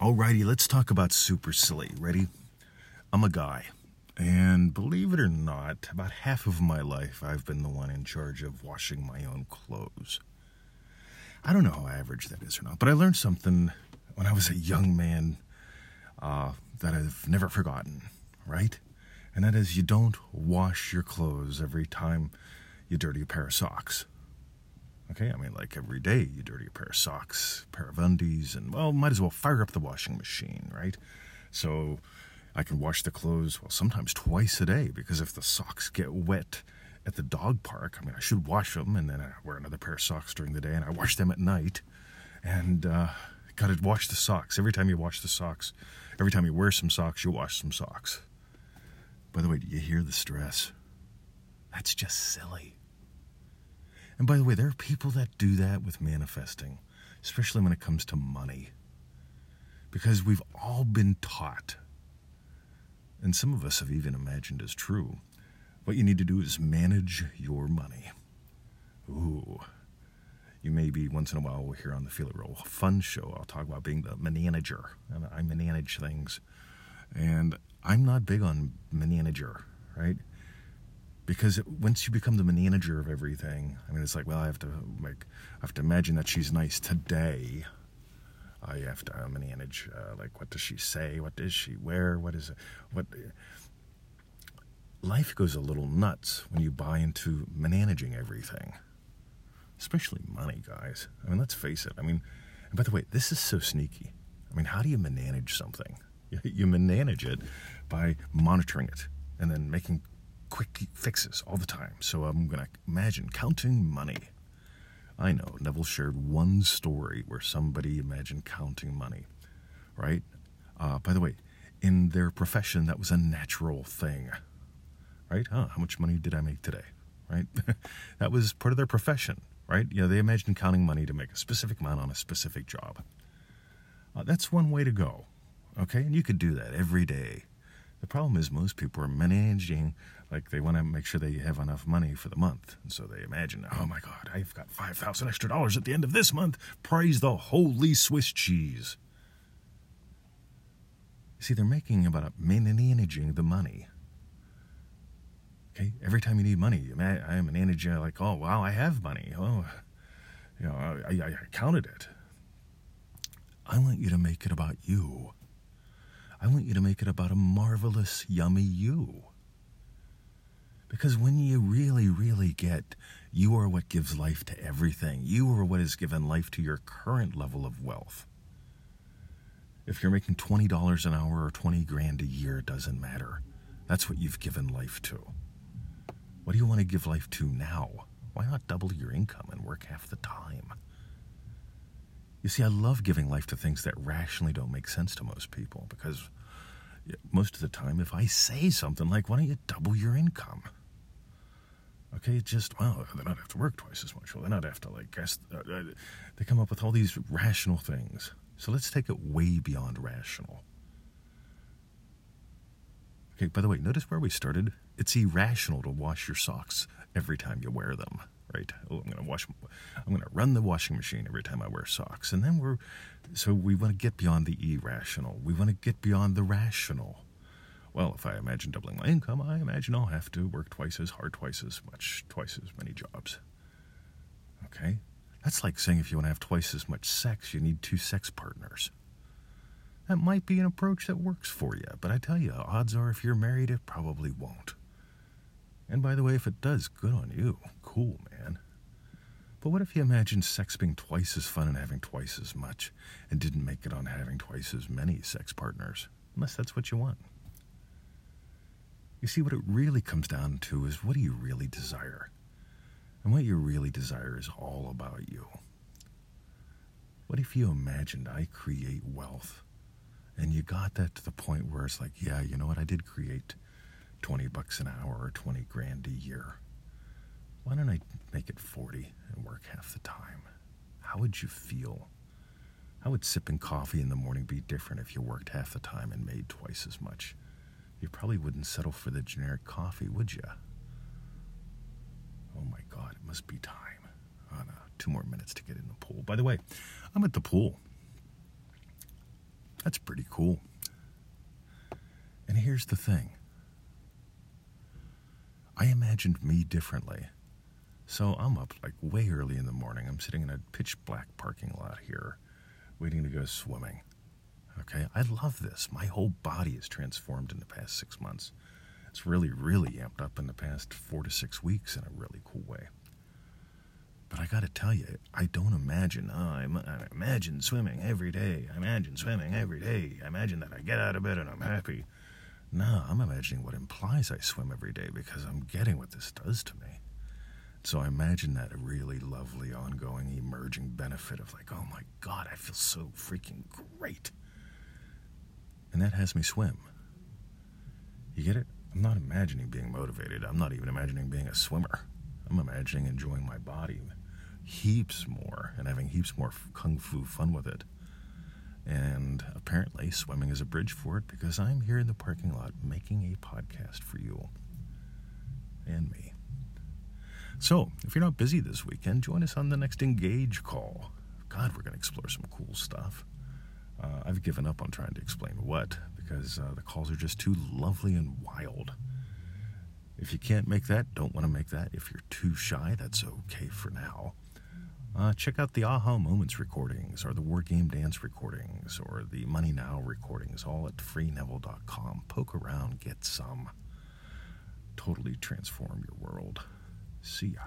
Alrighty, let's talk about super silly. Ready? I'm a guy. And believe it or not, about half of my life I've been the one in charge of washing my own clothes. I don't know how average that is or not, but I learned something when I was a young man uh, that I've never forgotten, right? And that is you don't wash your clothes every time you dirty a pair of socks. Okay, I mean, like every day you dirty a pair of socks, pair of undies, and well, might as well fire up the washing machine, right? So I can wash the clothes, well, sometimes twice a day, because if the socks get wet at the dog park, I mean, I should wash them, and then I wear another pair of socks during the day, and I wash them at night. And, uh, gotta wash the socks. Every time you wash the socks, every time you wear some socks, you wash some socks. By the way, do you hear the stress? That's just silly. And by the way, there are people that do that with manifesting, especially when it comes to money. Because we've all been taught, and some of us have even imagined as true, what you need to do is manage your money. Ooh. You may be once in a while here on the Feel It Real Fun show. I'll talk about being the manager. And I manage things. And I'm not big on manager, right? Because it, once you become the manager of everything, I mean, it's like, well, I have to like, I have to imagine that she's nice today. I have to uh, manage, uh, like, what does she say? What does she wear? What is it? What? Life goes a little nuts when you buy into managing everything, especially money, guys. I mean, let's face it. I mean, and by the way, this is so sneaky. I mean, how do you manage something? You manage it by monitoring it and then making quick fixes all the time. So I'm going to imagine counting money. I know Neville shared one story where somebody imagined counting money, right? Uh, by the way, in their profession, that was a natural thing, right? Huh, how much money did I make today, right? that was part of their profession, right? You know, they imagined counting money to make a specific amount on a specific job. Uh, that's one way to go, okay? And you could do that every day. The problem is most people are managing like they want to make sure they have enough money for the month. And so they imagine, oh my God, I've got 5,000 extra dollars at the end of this month. Praise the holy Swiss cheese. See, they're making about managing the money. Okay, every time you need money, I am managing like, oh wow, I have money. Oh, you know, I, I, I counted it. I want you to make it about you. I want you to make it about a marvelous, yummy you. Because when you really, really get you are what gives life to everything, you are what has given life to your current level of wealth. If you're making $20 an hour or 20 grand a year, doesn't matter. That's what you've given life to. What do you want to give life to now? Why not double your income and work half the time? You see, I love giving life to things that rationally don't make sense to most people because most of the time, if I say something like, why don't you double your income? Okay, it just, well, they not have to work twice as much. Well, they not have to, like, guess. Uh, uh, they come up with all these rational things. So let's take it way beyond rational. Okay, by the way, notice where we started? It's irrational to wash your socks every time you wear them, right? Oh, I'm to wash, I'm to run the washing machine every time I wear socks. And then we're, so we want to get beyond the irrational. We want to get beyond the rational. Well, if I imagine doubling my income, I imagine I'll have to work twice as hard, twice as much, twice as many jobs. Okay? That's like saying if you want to have twice as much sex, you need two sex partners. That might be an approach that works for you, but I tell you, odds are if you're married, it probably won't. And by the way, if it does, good on you. Cool, man. But what if you imagined sex being twice as fun and having twice as much, and didn't make it on having twice as many sex partners? Unless that's what you want. You see, what it really comes down to is what do you really desire? And what you really desire is all about you. What if you imagined I create wealth and you got that to the point where it's like, yeah, you know what? I did create 20 bucks an hour or 20 grand a year. Why don't I make it 40 and work half the time? How would you feel? How would sipping coffee in the morning be different if you worked half the time and made twice as much? you probably wouldn't settle for the generic coffee, would you? Oh my God, it must be time. Oh no, two more minutes to get in the pool. By the way, I'm at the pool. That's pretty cool. And here's the thing I imagined me differently. So I'm up like way early in the morning. I'm sitting in a pitch black parking lot here, waiting to go swimming. Okay, I love this. My whole body is transformed in the past six months. It's really, really amped up in the past four to six weeks in a really cool way. But I gotta tell you, I don't imagine, oh, I, I imagine swimming every day. I imagine swimming every day. I imagine that I get out of bed and I'm happy. No, I'm imagining what implies I swim every day because I'm getting what this does to me. So I imagine that a really lovely, ongoing, emerging benefit of like, oh my God, I feel so freaking great. And that has me swim. You get it? I'm not imagining being motivated. I'm not even imagining being a swimmer. I'm imagining enjoying my body heaps more and having heaps more kung fu fun with it. And apparently, swimming is a bridge for it because I'm here in the parking lot making a podcast for you and me. So, if you're not busy this weekend, join us on the next Engage call. God, we're going to explore some cool stuff. Uh, I've given up on trying to explain what because uh, the calls are just too lovely and wild. If you can't make that, don't want to make that. If you're too shy, that's okay for now. Uh, check out the Aha Moments recordings, or the War Game Dance recordings, or the Money Now recordings, all at freeneville.com. Poke around, get some. Totally transform your world. See ya.